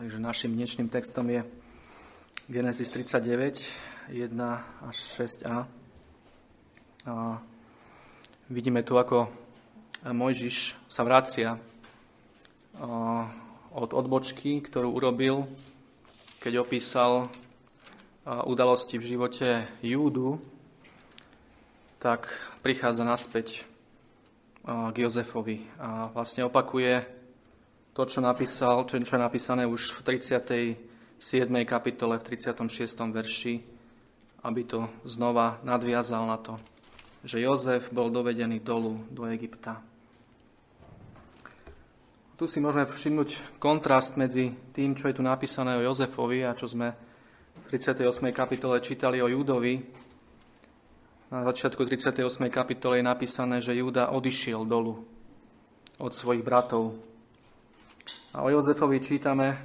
Takže našim dnešným textom je Genesis 39, 1 až 6a. A vidíme tu, ako Mojžiš sa vracia od odbočky, ktorú urobil, keď opísal udalosti v živote Júdu, tak prichádza naspäť k Jozefovi a vlastne opakuje to, čo napísal, čo je napísané už v 37. kapitole, v 36. verši, aby to znova nadviazal na to, že Jozef bol dovedený dolu do Egypta. Tu si môžeme všimnúť kontrast medzi tým, čo je tu napísané o Jozefovi a čo sme v 38. kapitole čítali o Júdovi. Na začiatku 38. kapitole je napísané, že Júda odišiel dolu od svojich bratov a o Jozefovi čítame,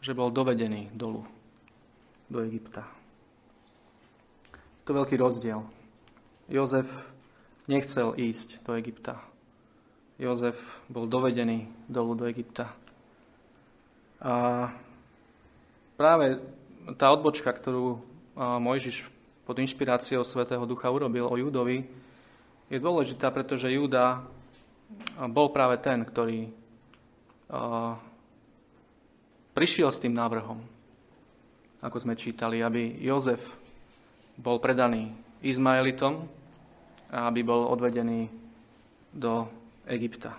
že bol dovedený dolu do Egypta. To je veľký rozdiel. Jozef nechcel ísť do Egypta. Jozef bol dovedený dolu do Egypta. A práve tá odbočka, ktorú Mojžiš pod inšpiráciou Svetého Ducha urobil o Júdovi, je dôležitá, pretože Júda bol práve ten, ktorý prišiel s tým návrhom, ako sme čítali, aby Jozef bol predaný Izmaelitom a aby bol odvedený do Egypta.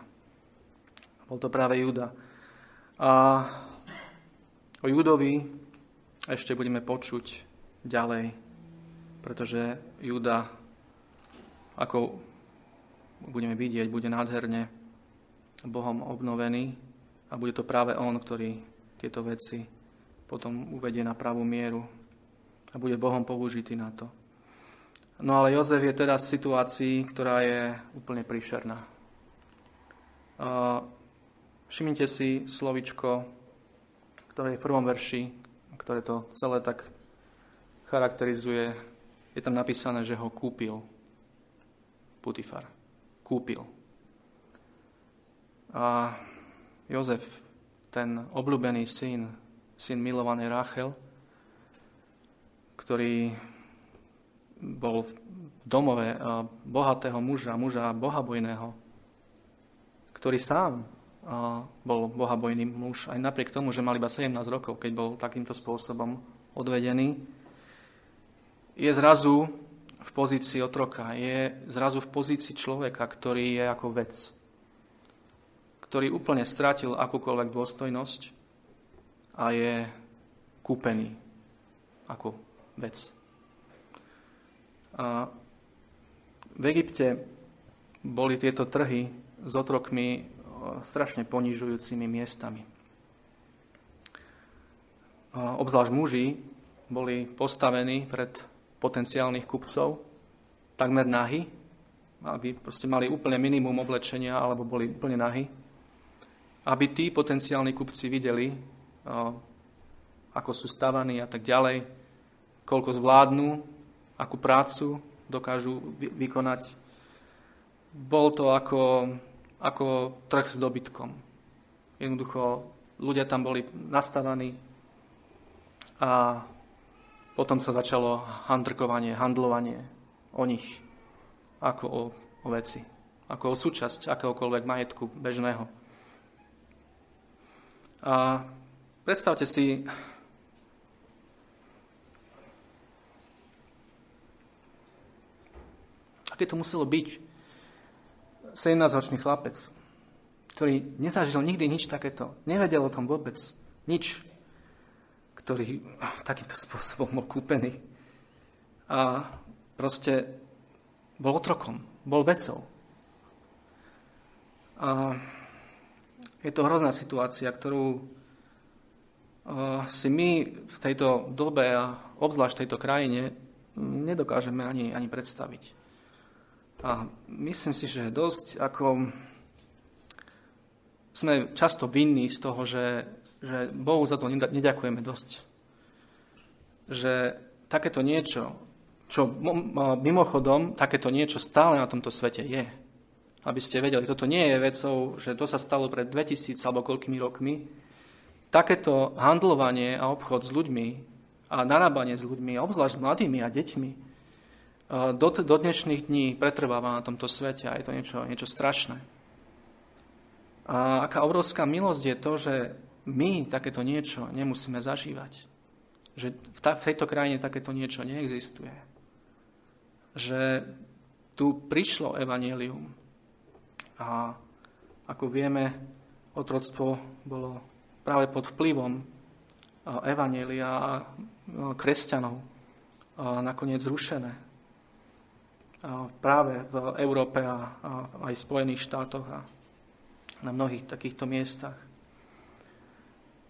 Bol to práve Júda. A o Júdovi ešte budeme počuť ďalej, pretože Júda, ako budeme vidieť, bude nádherne Bohom obnovený a bude to práve on, ktorý tieto veci potom uvedie na pravú mieru a bude Bohom použitý na to. No ale Jozef je teraz v situácii, ktorá je úplne príšerná. Všimnite si slovičko, ktoré je v prvom verši, ktoré to celé tak charakterizuje. Je tam napísané, že ho kúpil Putifar. Kúpil. A Jozef, ten obľúbený syn, syn milovanej Rachel, ktorý bol v domove bohatého muža, muža bohabojného, ktorý sám bol bohabojný muž, aj napriek tomu, že mal iba 17 rokov, keď bol takýmto spôsobom odvedený, je zrazu v pozícii otroka, je zrazu v pozícii človeka, ktorý je ako vec ktorý úplne stratil akúkoľvek dôstojnosť a je kúpený ako vec. A v Egypte boli tieto trhy s otrokmi strašne ponižujúcimi miestami. A obzvlášť muži boli postavení pred potenciálnych kupcov, takmer nahy, aby proste mali úplne minimum oblečenia alebo boli úplne nahy aby tí potenciálni kupci videli, ako sú stavaní a tak ďalej, koľko zvládnu, akú prácu dokážu vykonať. Bol to ako, ako trh s dobytkom. Jednoducho ľudia tam boli nastavaní a potom sa začalo handrkovanie, handlovanie o nich ako o, o veci, ako o súčasť akéhokoľvek majetku bežného. A predstavte si, aké to muselo byť. 17-ročný chlapec, ktorý nezažil nikdy nič takéto, nevedel o tom vôbec nič, ktorý takýmto spôsobom bol kúpený. A proste bol otrokom, bol vecou. A je to hrozná situácia, ktorú eh, si my v tejto dobe a obzvlášť v tejto krajine nedokážeme ani, ani predstaviť. A myslím si, že dosť ako sme často vinní z toho, že, že Bohu za to neďakujeme dosť. Že takéto niečo, čo mimochodom, takéto niečo stále na tomto svete je aby ste vedeli, toto nie je vecou, že to sa stalo pred 2000 alebo koľkými rokmi, takéto handlovanie a obchod s ľuďmi a narábanie s ľuďmi, obzvlášť s mladými a deťmi, do, do dnešných dní pretrváva na tomto svete a je to niečo, niečo strašné. A aká obrovská milosť je to, že my takéto niečo nemusíme zažívať. Že v, ta, v tejto krajine takéto niečo neexistuje. Že tu prišlo evanelium. A ako vieme, otroctvo bolo práve pod vplyvom evanelia a kresťanov nakoniec zrušené. Práve v Európe a aj Spojených štátoch a na mnohých takýchto miestach.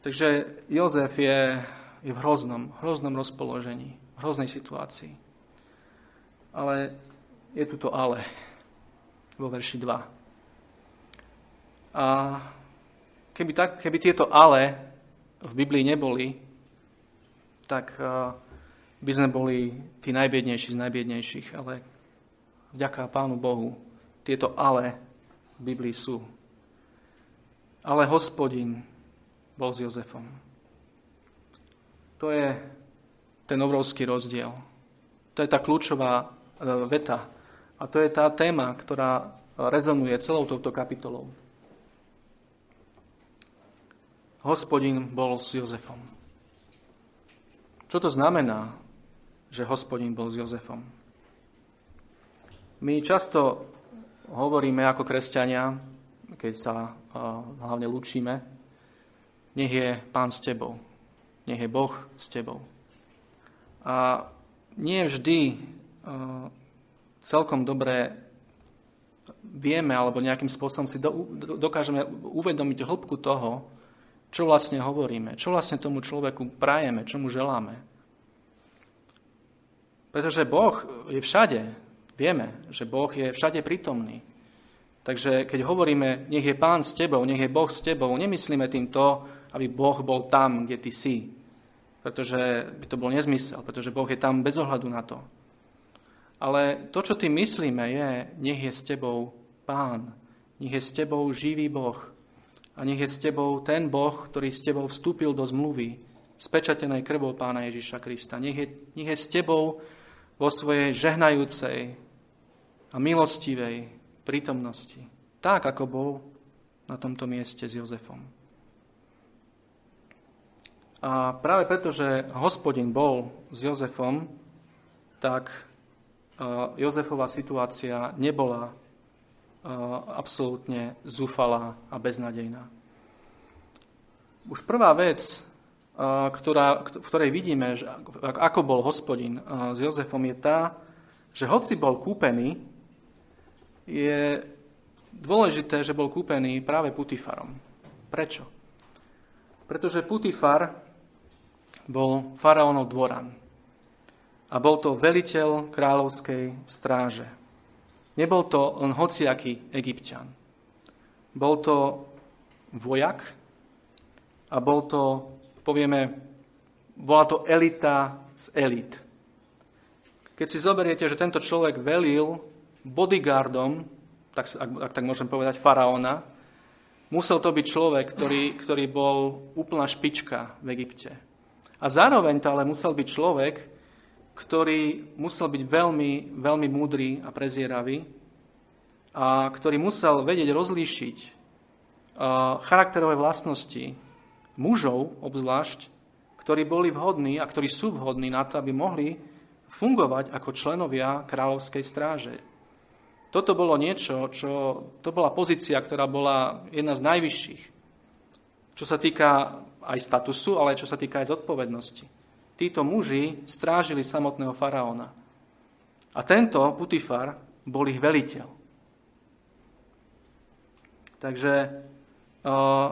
Takže Jozef je, je v hroznom, hroznom rozpoložení, v hroznej situácii. Ale je tu to ale vo verši 2. A keby, tak, keby tieto ale v Biblii neboli, tak uh, by sme boli tí najbiednejší z najbiednejších, ale vďaka Pánu Bohu tieto ale v Biblii sú. Ale hospodin bol s Jozefom. To je ten obrovský rozdiel. To je tá kľúčová uh, veta. A to je tá téma, ktorá rezonuje celou touto kapitolou. Hospodin bol s Jozefom. Čo to znamená, že hospodin bol s Jozefom? My často hovoríme ako kresťania, keď sa hlavne lúčime, nech je Pán s tebou, nech je Boh s tebou. A nie vždy celkom dobre vieme alebo nejakým spôsobom si dokážeme uvedomiť hĺbku toho, čo vlastne hovoríme? Čo vlastne tomu človeku prajeme? Čo mu želáme? Pretože Boh je všade. Vieme, že Boh je všade prítomný. Takže keď hovoríme, nech je Pán s tebou, nech je Boh s tebou, nemyslíme tým to, aby Boh bol tam, kde ty si. Pretože by to bol nezmysel, pretože Boh je tam bez ohľadu na to. Ale to, čo tým myslíme, je, nech je s tebou Pán, nech je s tebou živý Boh, a nech je s tebou ten Boh, ktorý s tebou vstúpil do zmluvy, spečatenej krvou pána Ježiša Krista. Nech je, nech je s tebou vo svojej žehnajúcej a milostivej prítomnosti. Tak, ako bol na tomto mieste s Jozefom. A práve preto, že hospodin bol s Jozefom, tak e, Jozefová situácia nebola absolútne zúfalá a beznadejná. Už prvá vec, ktorá, v ktorej vidíme, že ako bol hospodin s Jozefom, je tá, že hoci bol kúpený, je dôležité, že bol kúpený práve Putifarom. Prečo? Pretože Putifar bol faraónov dvoran a bol to veliteľ kráľovskej stráže. Nebol to len hociaký egyptian. Bol to vojak a bol to, povieme, bola to elita z elit. Keď si zoberiete, že tento človek velil bodyguardom, tak, ak, ak tak môžem povedať, faraóna, musel to byť človek, ktorý, ktorý bol úplná špička v Egypte. A zároveň to ale musel byť človek, ktorý musel byť veľmi, veľmi múdry a prezieravý a ktorý musel vedieť rozlíšiť charakterové vlastnosti mužov obzvlášť, ktorí boli vhodní a ktorí sú vhodní na to, aby mohli fungovať ako členovia kráľovskej stráže. Toto bolo niečo, čo, to bola pozícia, ktorá bola jedna z najvyšších. Čo sa týka aj statusu, ale čo sa týka aj zodpovednosti títo muži strážili samotného faraóna. A tento Putifar bol ich veliteľ. Takže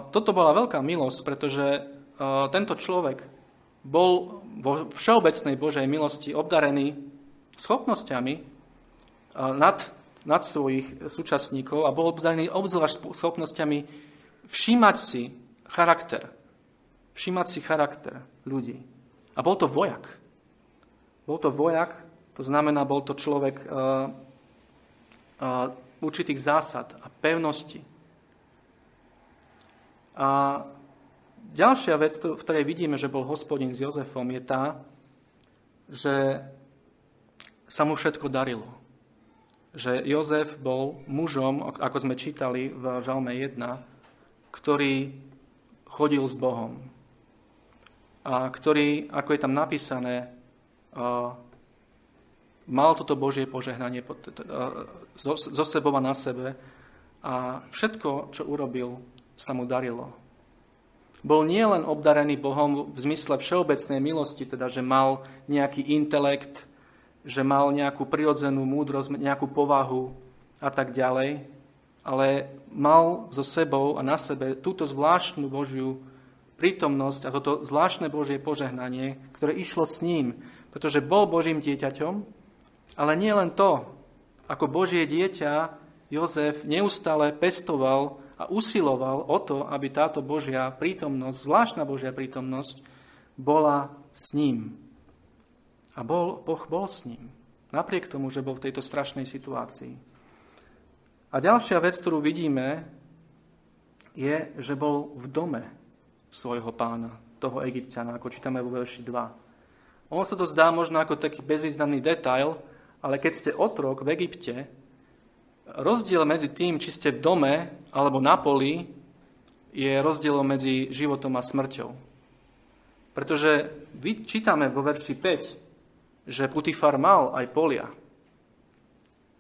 toto bola veľká milosť, pretože tento človek bol vo všeobecnej Božej milosti obdarený schopnosťami nad, nad svojich súčasníkov a bol obdarený obzvlášť schopnosťami všímať si charakter. Všímať si charakter ľudí. A bol to vojak. Bol to vojak, to znamená, bol to človek uh, uh, určitých zásad a pevnosti. A ďalšia vec, v ktorej vidíme, že bol hospodin s Jozefom, je tá, že sa mu všetko darilo. Že Jozef bol mužom, ako sme čítali v Žalme 1, ktorý chodil s Bohom. Ktorý, ako je tam napísané, mal toto Božie požehnanie zo sebou a na sebe a všetko, čo urobil, sa mu darilo. Bol nielen obdarený Bohom v zmysle všeobecnej milosti, teda že mal nejaký intelekt, že mal nejakú prirodzenú múdrosť, nejakú povahu a tak ďalej, ale mal so sebou a na sebe túto zvláštnu Božiu prítomnosť a toto zvláštne Božie požehnanie, ktoré išlo s ním, pretože bol Božím dieťaťom, ale nie len to. Ako Božie dieťa Jozef neustále pestoval a usiloval o to, aby táto Božia prítomnosť, zvláštna Božia prítomnosť, bola s ním. A bol, Boh bol s ním. Napriek tomu, že bol v tejto strašnej situácii. A ďalšia vec, ktorú vidíme, je, že bol v dome svojho pána, toho egyptiana, ako čítame vo verši 2. Ono sa to zdá možno ako taký bezvýznamný detail, ale keď ste otrok v Egypte, rozdiel medzi tým, či ste v dome alebo na poli, je rozdielom medzi životom a smrťou. Pretože čítame vo verši 5, že Putifar mal aj polia.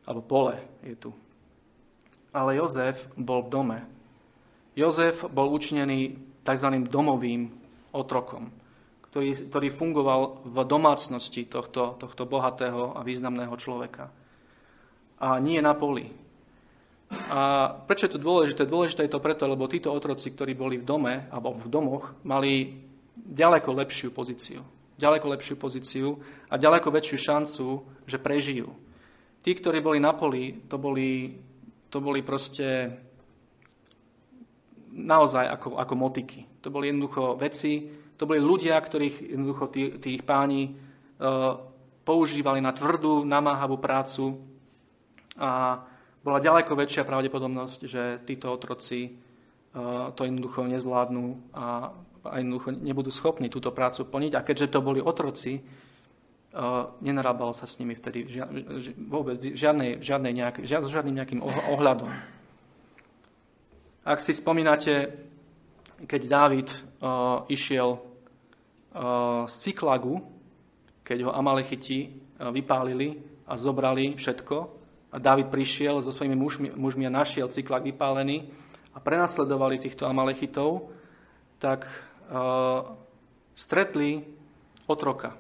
Alebo pole je tu. Ale Jozef bol v dome. Jozef bol učinený tzv. domovým otrokom, ktorý, ktorý fungoval v domácnosti tohto, tohto bohatého a významného človeka a nie na poli. A prečo je to dôležité? Dôležité je to preto, lebo títo otroci, ktorí boli v dome alebo v domoch, mali ďaleko lepšiu pozíciu. Ďaleko lepšiu pozíciu a ďaleko väčšiu šancu, že prežijú. Tí, ktorí boli na poli, to boli, to boli proste naozaj ako, ako motiky. To boli jednoducho veci, to boli ľudia, ktorých jednoducho tí, tých páni e, používali na tvrdú, namáhavú prácu, a bola ďaleko väčšia pravdepodobnosť, že títo otroci e, to jednoducho nezvládnu a, a jednoducho nebudú schopní túto prácu plniť. A keďže to boli otroci, e, nenarábalo sa s nimi vtedy vôbec žiadnej, žiadnej nejak, žiadnym nejakým ohľadom. Ak si spomínate, keď Dávid uh, išiel uh, z Cyklagu, keď ho Amalechiti uh, vypálili a zobrali všetko, a David prišiel so svojimi mužmi, mužmi a našiel cyklak vypálený a prenasledovali týchto Amalechitov, tak uh, stretli otroka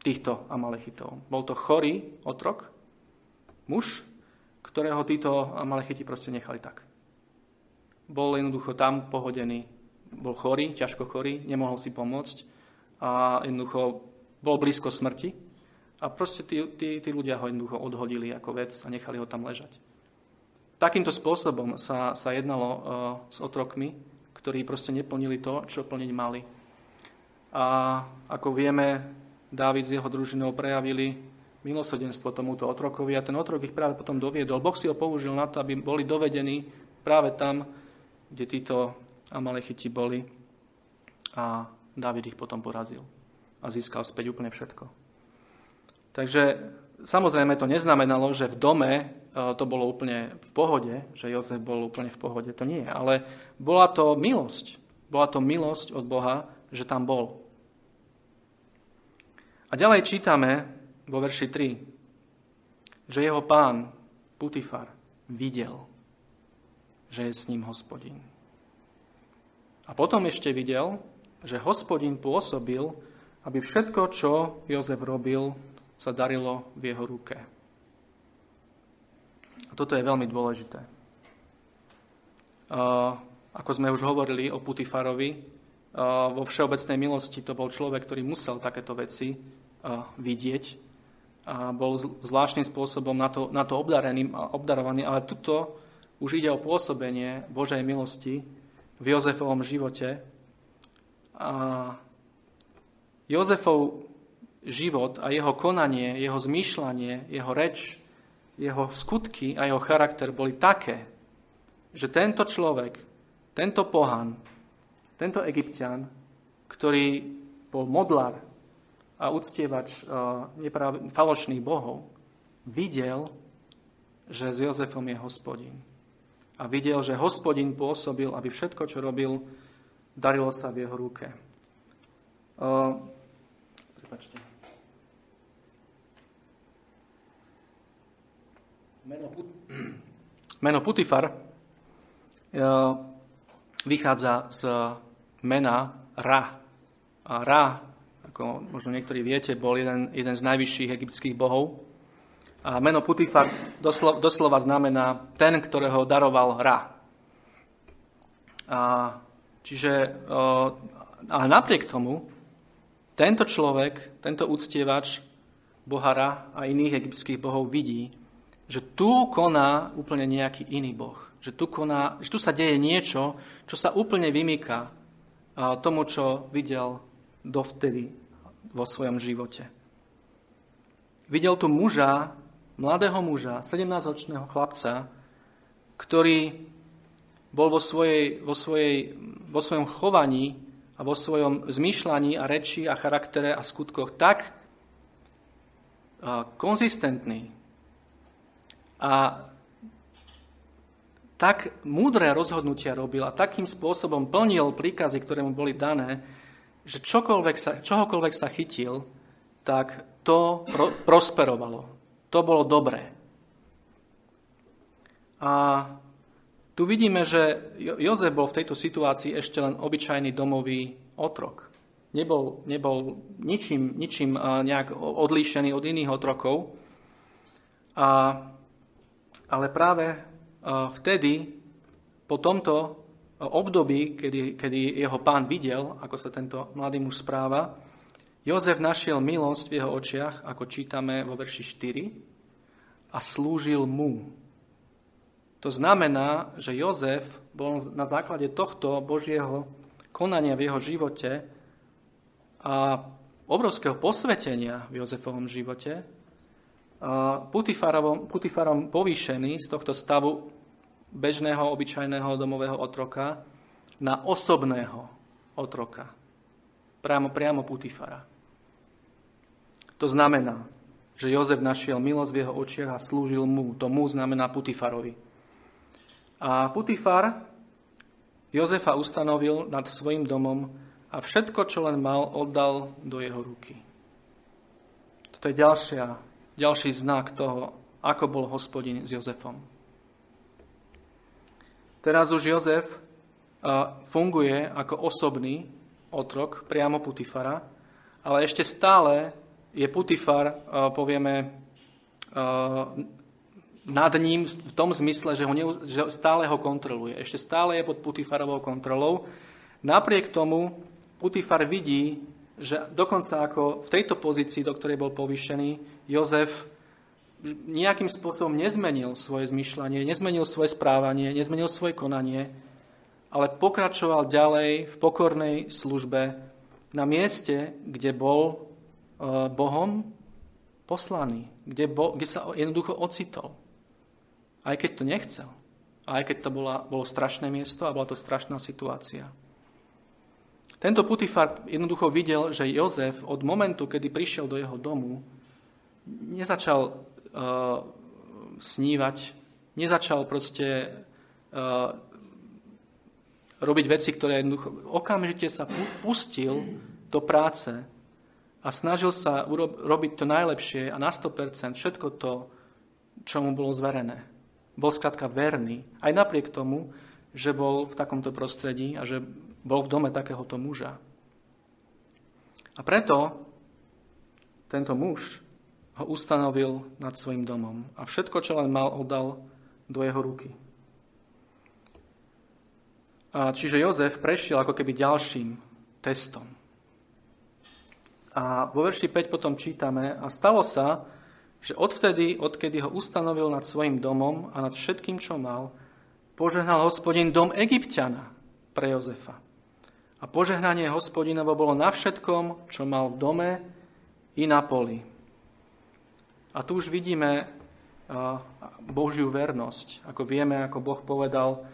týchto Amalechitov. Bol to chorý otrok, muž, ktorého títo Amalechiti proste nechali tak. Bol jednoducho tam pohodený, bol chorý, ťažko chorý, nemohol si pomôcť a jednoducho bol blízko smrti a proste tí, tí, tí ľudia ho jednoducho odhodili ako vec a nechali ho tam ležať. Takýmto spôsobom sa, sa jednalo uh, s otrokmi, ktorí proste neplnili to, čo plniť mali. A ako vieme, Dávid s jeho družinou prejavili milosrdenstvo tomuto otrokovi a ten otrok ich práve potom doviedol. Boh si ho použil na to, aby boli dovedení práve tam, kde títo Amalechiti boli a Dávid ich potom porazil a získal späť úplne všetko. Takže samozrejme to neznamenalo, že v dome e, to bolo úplne v pohode, že Jozef bol úplne v pohode, to nie. Ale bola to milosť. Bola to milosť od Boha, že tam bol. A ďalej čítame vo verši 3, že jeho pán Putifar videl, že je s ním hospodin. A potom ešte videl, že hospodin pôsobil, aby všetko, čo Jozef robil, sa darilo v jeho ruke. A toto je veľmi dôležité. Ako sme už hovorili o Putifarovi, vo všeobecnej milosti to bol človek, ktorý musel takéto veci vidieť a bol zvláštnym spôsobom na to, na to obdarený, obdarovaný, ale tuto už ide o pôsobenie Božej milosti v Jozefovom živote. A Jozefov život a jeho konanie, jeho zmýšľanie, jeho reč, jeho skutky a jeho charakter boli také, že tento človek, tento pohan, tento egyptian, ktorý bol modlár a uctievač uh, falošných bohov, videl, že s Jozefom je hospodin. A videl, že hospodin pôsobil, aby všetko, čo robil, darilo sa v jeho ruke. Uh, prepačte. Meno, Put- meno Putifar uh, vychádza z mena Ra. A Ra, ako možno niektorí viete, bol jeden, jeden z najvyšších egyptských bohov. A meno Putifar doslo, doslova znamená ten, ktorého daroval Ra. A, čiže, ale napriek tomu, tento človek, tento uctievač boha Ra a iných egyptských bohov vidí, že tu koná úplne nejaký iný boh. Že tu, koná, že tu sa deje niečo, čo sa úplne vymýka tomu, čo videl dovtedy vo svojom živote. Videl tu muža, mladého muža, 17-ročného chlapca, ktorý bol vo, svojej, vo, svojej, vo svojom chovaní a vo svojom zmýšľaní a reči a charaktere a skutkoch tak konzistentný a tak múdre rozhodnutia robil a takým spôsobom plnil príkazy, ktoré mu boli dané, že čokoľvek sa, čohokoľvek sa chytil, tak to pro, prosperovalo. To bolo dobré. A tu vidíme, že Jozef bol v tejto situácii ešte len obyčajný domový otrok. Nebol, nebol ničím, ničím nejak odlíšený od iných otrokov. A, ale práve vtedy, po tomto období, kedy, kedy jeho pán videl, ako sa tento mladý muž správa, Jozef našiel milosť v jeho očiach, ako čítame vo verši 4, a slúžil mu. To znamená, že Jozef bol na základe tohto Božieho konania v jeho živote a obrovského posvetenia v Jozefovom živote Putifarom, Putifarom povýšený z tohto stavu bežného, obyčajného domového otroka na osobného otroka. Priamo, priamo Putifara. To znamená, že Jozef našiel milosť v jeho očiach a slúžil mu. To mu znamená Putifarovi. A Putifar Jozefa ustanovil nad svojim domom a všetko, čo len mal, oddal do jeho ruky. Toto je ďalšia, ďalší znak toho, ako bol hospodin s Jozefom. Teraz už Jozef funguje ako osobný otrok priamo Putifara, ale ešte stále je Putifar, eh, povieme, eh, nad ním v tom zmysle, že, ho ne, že stále ho kontroluje. Ešte stále je pod Putifarovou kontrolou. Napriek tomu Putifar vidí, že dokonca ako v tejto pozícii, do ktorej bol povýšený, Jozef nejakým spôsobom nezmenil svoje zmyšľanie, nezmenil svoje správanie, nezmenil svoje konanie, ale pokračoval ďalej v pokornej službe na mieste, kde bol Bohom poslaný, kde, bo, kde sa jednoducho ocitol. Aj keď to nechcel. Aj keď to bola, bolo strašné miesto a bola to strašná situácia. Tento Putifar jednoducho videl, že Jozef od momentu, kedy prišiel do jeho domu, nezačal uh, snívať, nezačal proste uh, robiť veci, ktoré jednoducho okamžite sa pustil do práce a snažil sa urob, robiť to najlepšie a na 100% všetko to, čo mu bolo zverené. Bol skladka verný, aj napriek tomu, že bol v takomto prostredí a že bol v dome takéhoto muža. A preto tento muž ho ustanovil nad svojim domom a všetko, čo len mal, oddal do jeho ruky. A čiže Jozef prešiel ako keby ďalším testom. A vo verši 5 potom čítame, a stalo sa, že odvtedy, odkedy ho ustanovil nad svojim domom a nad všetkým, čo mal, požehnal hospodin dom Egyptiana pre Jozefa. A požehnanie hospodinovo bolo na všetkom, čo mal v dome i na poli. A tu už vidíme Božiu vernosť. Ako vieme, ako Boh povedal,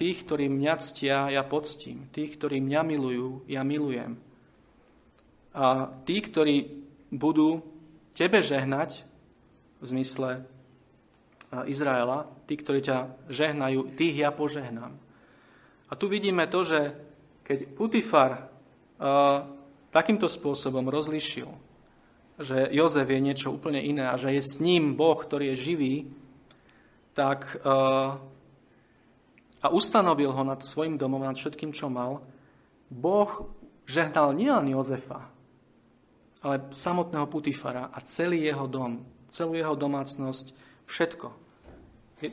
tých, ktorí mňa ctia, ja poctím. Tých, ktorí mňa milujú, ja milujem. A tí, ktorí budú tebe žehnať, v zmysle Izraela, tí, ktorí ťa žehnajú, tých ja požehnám. A tu vidíme to, že keď Putifar uh, takýmto spôsobom rozlišil, že Jozef je niečo úplne iné a že je s ním Boh, ktorý je živý, tak uh, a ustanovil ho nad svojim domom, nad všetkým, čo mal, Boh žehnal nielen Jozefa, ale samotného Putifara a celý jeho dom, celú jeho domácnosť, všetko.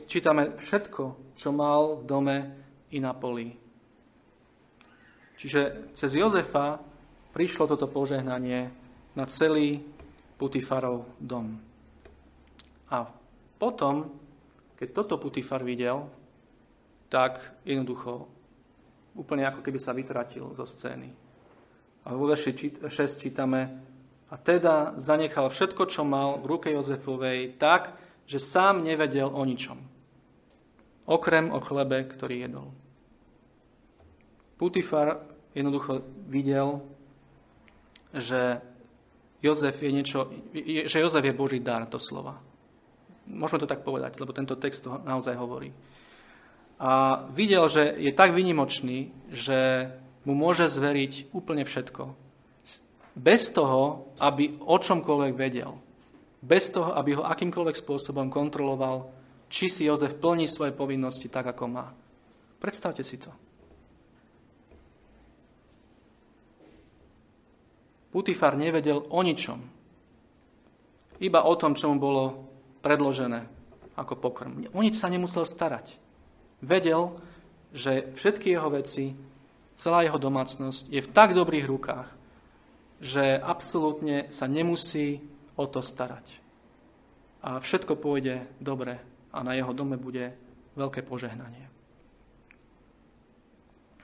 Čítame všetko, čo mal v dome i na poli. Čiže cez Jozefa prišlo toto požehnanie na celý Putifarov dom. A potom, keď toto Putifar videl, tak jednoducho úplne ako keby sa vytratil zo scény. A vo verši 6 čítame, a teda zanechal všetko, čo mal v ruke Jozefovej, tak, že sám nevedel o ničom. Okrem o chlebe, ktorý jedol. Putifar jednoducho videl, že Jozef je niečo, že Jozef je Boží dar, to slova. Môžeme to tak povedať, lebo tento text to naozaj hovorí. A videl, že je tak vynimočný, že mu môže zveriť úplne všetko. Bez toho, aby o čomkoľvek vedel bez toho, aby ho akýmkoľvek spôsobom kontroloval, či si Jozef plní svoje povinnosti tak, ako má. Predstavte si to. Putifar nevedel o ničom. Iba o tom, čo mu bolo predložené ako pokrm. O nič sa nemusel starať. Vedel, že všetky jeho veci, celá jeho domácnosť je v tak dobrých rukách, že absolútne sa nemusí o to starať. A všetko pôjde dobre a na jeho dome bude veľké požehnanie.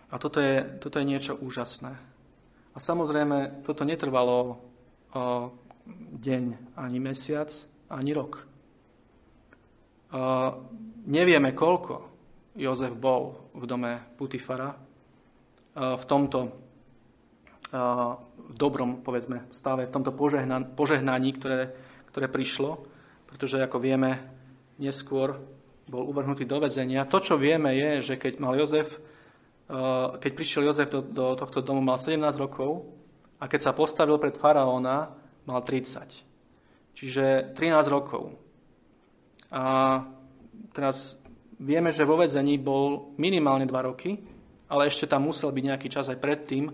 A toto je, toto je niečo úžasné. A samozrejme, toto netrvalo o, deň, ani mesiac, ani rok. O, nevieme, koľko Jozef bol v dome Putifara v tomto v dobrom, povedzme, stave, v tomto požehnaní, ktoré, ktoré prišlo, pretože, ako vieme, neskôr bol uvrhnutý do väzenia. To, čo vieme, je, že keď mal Jozef, keď prišiel Jozef do, do tohto domu, mal 17 rokov a keď sa postavil pred faraóna, mal 30. Čiže 13 rokov. A teraz vieme, že vo väzení bol minimálne 2 roky, ale ešte tam musel byť nejaký čas aj predtým,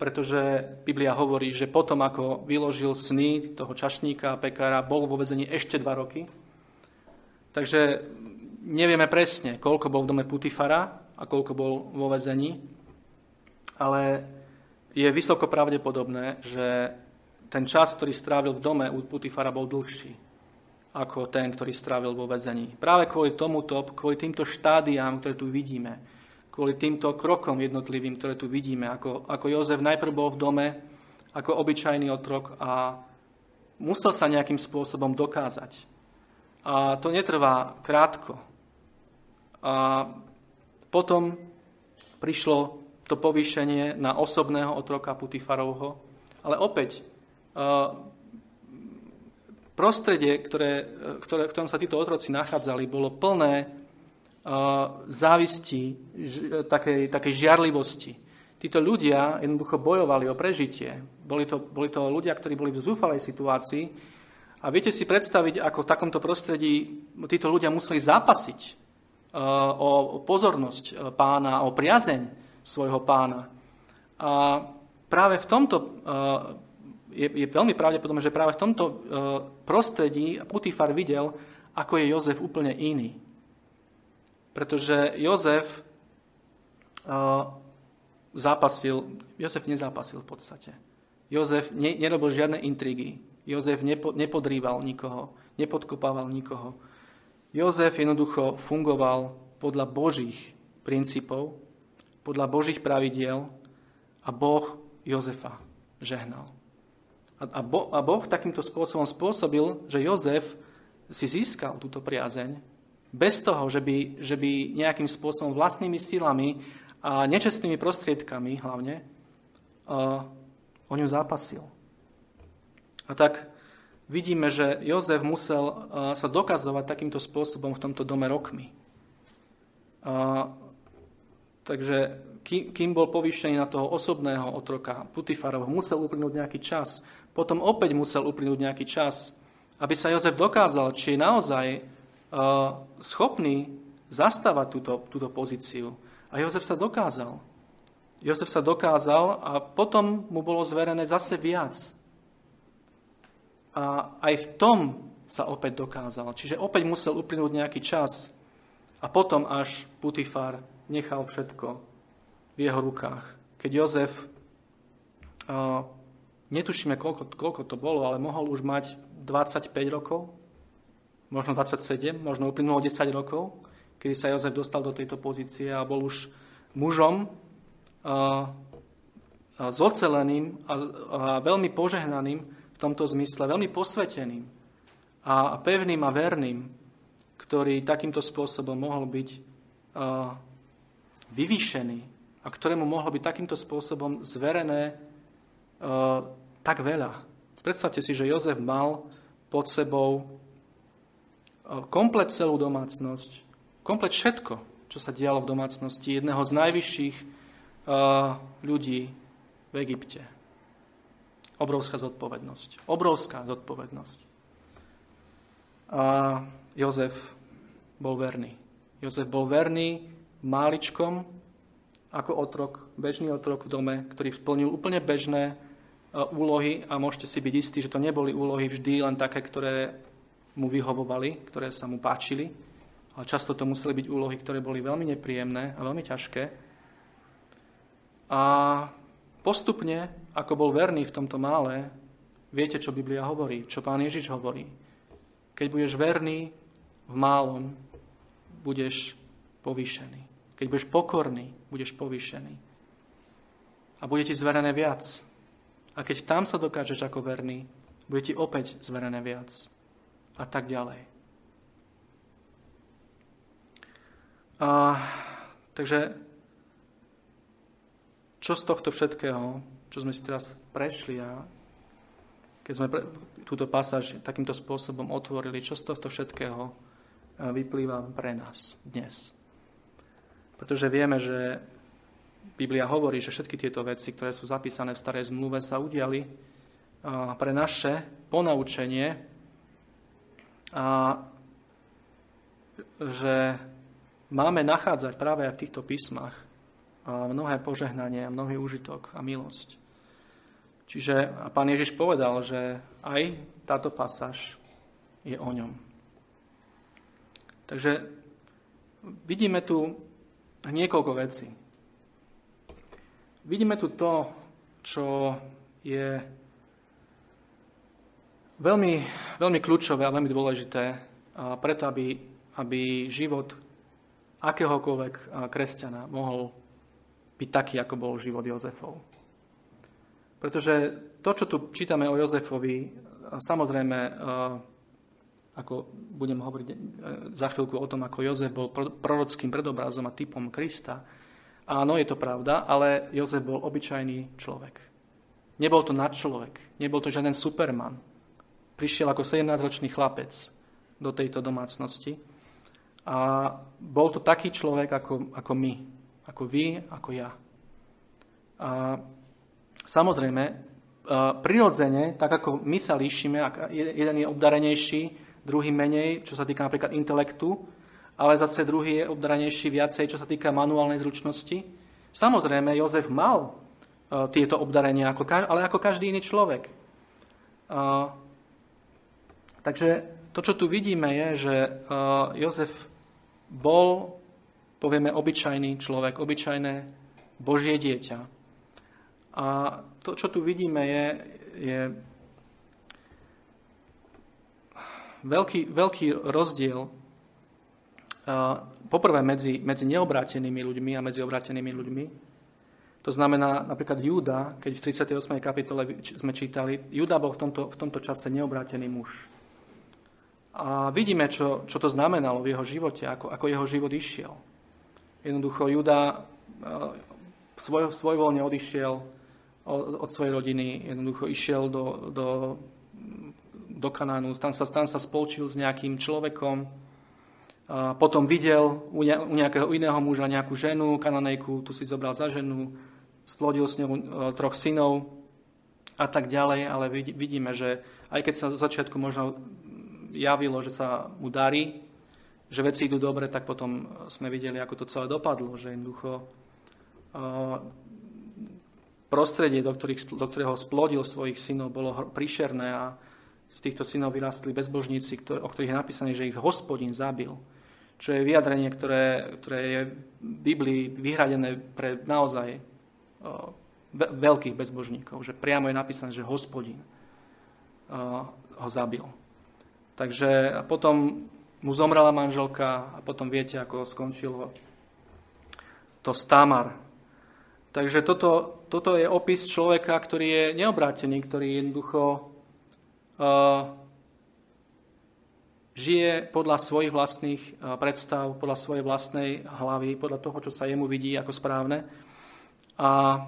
pretože Biblia hovorí, že potom, ako vyložil sny toho čašníka a pekára, bol vo vezení ešte dva roky. Takže nevieme presne, koľko bol v dome Putifara a koľko bol vo vezení, ale je vysoko pravdepodobné, že ten čas, ktorý strávil v dome u Putifara, bol dlhší ako ten, ktorý strávil vo vezení. Práve kvôli tomuto, kvôli týmto štádiám, ktoré tu vidíme, kvôli týmto krokom jednotlivým, ktoré tu vidíme. Ako, ako Jozef najprv bol v dome ako obyčajný otrok a musel sa nejakým spôsobom dokázať. A to netrvá krátko. A potom prišlo to povýšenie na osobného otroka Putifarovho, ale opäť prostredie, ktoré, ktoré, v ktorom sa títo otroci nachádzali, bolo plné závisti, takej, takej žiarlivosti. Títo ľudia jednoducho bojovali o prežitie. Boli to, boli to ľudia, ktorí boli v zúfalej situácii. A viete si predstaviť, ako v takomto prostredí títo ľudia museli zápasiť o pozornosť pána, o priazeň svojho pána. A práve v tomto je, je veľmi pravdepodobné, že práve v tomto prostredí Putifar videl, ako je Jozef úplne iný pretože Jozef uh, zápasil, Jozef nezápasil v podstate. Jozef ne, nerobil žiadne intrigy. Jozef nepo, nepodrýval nikoho, nepodkopával nikoho. Jozef jednoducho fungoval podľa Božích princípov, podľa Božích pravidiel a Boh Jozefa žehnal. A, a, bo, a Boh takýmto spôsobom spôsobil, že Jozef si získal túto priazeň bez toho, že by, že by nejakým spôsobom vlastnými silami a nečestnými prostriedkami hlavne uh, o ňu zápasil. A tak vidíme, že Jozef musel uh, sa dokazovať takýmto spôsobom v tomto dome rokmi. Uh, takže kým, kým bol povýšený na toho osobného otroka Putifarov, musel uplynúť nejaký čas. Potom opäť musel uplynúť nejaký čas, aby sa Jozef dokázal, či je naozaj schopný zastávať túto, túto pozíciu. A Jozef sa dokázal. Jozef sa dokázal a potom mu bolo zverené zase viac. A aj v tom sa opäť dokázal. Čiže opäť musel uplynúť nejaký čas a potom až Putifar nechal všetko v jeho rukách. Keď Jozef, uh, netušíme, koľko, koľko to bolo, ale mohol už mať 25 rokov, možno 27, možno uplynulo 10 rokov, kedy sa Jozef dostal do tejto pozície a bol už mužom uh, zoceleným a, a veľmi požehnaným v tomto zmysle, veľmi posveteným a pevným a verným, ktorý takýmto spôsobom mohol byť uh, vyvýšený a ktorému mohlo byť takýmto spôsobom zverené tak veľa. Predstavte si, že Jozef mal pod sebou komplet celú domácnosť, komplet všetko, čo sa dialo v domácnosti jedného z najvyšších ľudí v Egypte. Obrovská zodpovednosť. Obrovská zodpovednosť. A Jozef bol verný. Jozef bol verný máličkom, ako otrok, bežný otrok v dome, ktorý splnil úplne bežné úlohy a môžete si byť istí, že to neboli úlohy vždy len také, ktoré mu vyhovovali, ktoré sa mu páčili, ale často to museli byť úlohy, ktoré boli veľmi nepríjemné a veľmi ťažké. A postupne, ako bol verný v tomto mále, viete, čo Biblia hovorí, čo pán Ježiš hovorí. Keď budeš verný v málom, budeš povýšený. Keď budeš pokorný, budeš povýšený. A bude ti zverené viac. A keď tam sa dokážeš ako verný, bude ti opäť zverené viac. A tak ďalej. A, takže čo z tohto všetkého, čo sme si teraz prešli a keď sme pre, túto pasáž takýmto spôsobom otvorili, čo z tohto všetkého vyplýva pre nás dnes. Pretože vieme, že Biblia hovorí, že všetky tieto veci, ktoré sú zapísané v starej zmluve, sa udiali pre naše ponaučenie a že máme nachádzať práve aj v týchto písmach mnohé požehnanie, mnohý užitok a milosť. Čiže pán Ježiš povedal, že aj táto pasáž je o ňom. Takže vidíme tu niekoľko vecí. Vidíme tu to, čo je veľmi, veľmi kľúčové a veľmi dôležité preto, aby, aby život akéhokoľvek kresťana mohol byť taký, ako bol život Jozefov. Pretože to, čo tu čítame o Jozefovi, samozrejme ako budem hovoriť e, za chvíľku o tom, ako Jozef bol prorockým predobrazom a typom Krista. Áno, je to pravda, ale Jozef bol obyčajný človek. Nebol to nadčlovek, nebol to žiaden superman. Prišiel ako 17-ročný chlapec do tejto domácnosti a bol to taký človek ako, ako my, ako vy, ako ja. A samozrejme, e, prirodzene, tak ako my sa líšime, jeden je obdarenejší, druhý menej, čo sa týka napríklad intelektu, ale zase druhý je obdaranejší viacej, čo sa týka manuálnej zručnosti. Samozrejme, Jozef mal uh, tieto obdarenia, ale ako každý iný človek. Takže to, čo tu vidíme, je, že uh, Jozef bol, povieme, obyčajný človek, obyčajné Božie dieťa. A to, čo tu vidíme, je, je veľký, veľký rozdiel poprvé medzi, medzi neobrátenými ľuďmi a medzi obrátenými ľuďmi. To znamená napríklad Júda, keď v 38. kapitole sme čítali, Júda bol v tomto, v tomto čase neobrátený muž. A vidíme, čo, čo to znamenalo v jeho živote, ako, ako jeho život išiel. Jednoducho Juda e, svoj, svojvoľne odišiel od, od svojej rodiny, jednoducho išiel do, do, do Kanánu, tam sa, tam sa spolčil s nejakým človekom, a potom videl u, ne, u nejakého iného muža nejakú ženu, kananejku, tu si zobral za ženu, splodil s ňou e, troch synov a tak ďalej, ale vidíme, že aj keď sa z začiatku možno javilo, že sa mu darí, že veci idú dobre, tak potom sme videli, ako to celé dopadlo, že jednoducho prostredie, do, ktorých, do ktorého splodil svojich synov, bolo príšerné a z týchto synov vyrastli bezbožníci, ktoré, o ktorých je napísané, že ich hospodin zabil. Čo je vyjadrenie, ktoré, ktoré je v Biblii vyhradené pre naozaj uh, veľkých bezbožníkov. Že priamo je napísané, že hospodin uh, ho zabil. Takže potom mu zomrela manželka a potom viete, ako skončilo to Stamar. Takže toto, toto je opis človeka, ktorý je neobrátený, ktorý jednoducho uh, žije podľa svojich vlastných uh, predstav, podľa svojej vlastnej hlavy, podľa toho, čo sa jemu vidí ako správne. A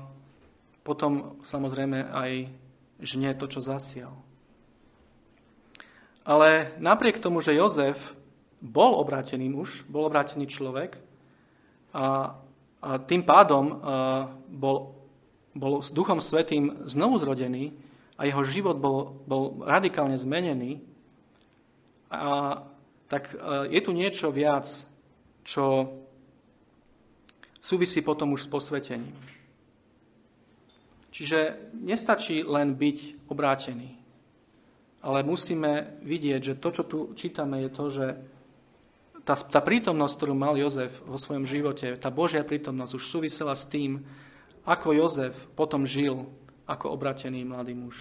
potom samozrejme aj žne to, čo zasial. Ale napriek tomu, že Jozef bol obrátený muž, bol obrátený človek a, a tým pádom a, bol, bol s Duchom Svetým znovu zrodený a jeho život bol, bol radikálne zmenený, a, tak a, je tu niečo viac, čo súvisí potom už s posvetením. Čiže nestačí len byť obrátený ale musíme vidieť, že to, čo tu čítame, je to, že tá, tá prítomnosť, ktorú mal Jozef vo svojom živote, tá Božia prítomnosť už súvisela s tým, ako Jozef potom žil ako obratený mladý muž.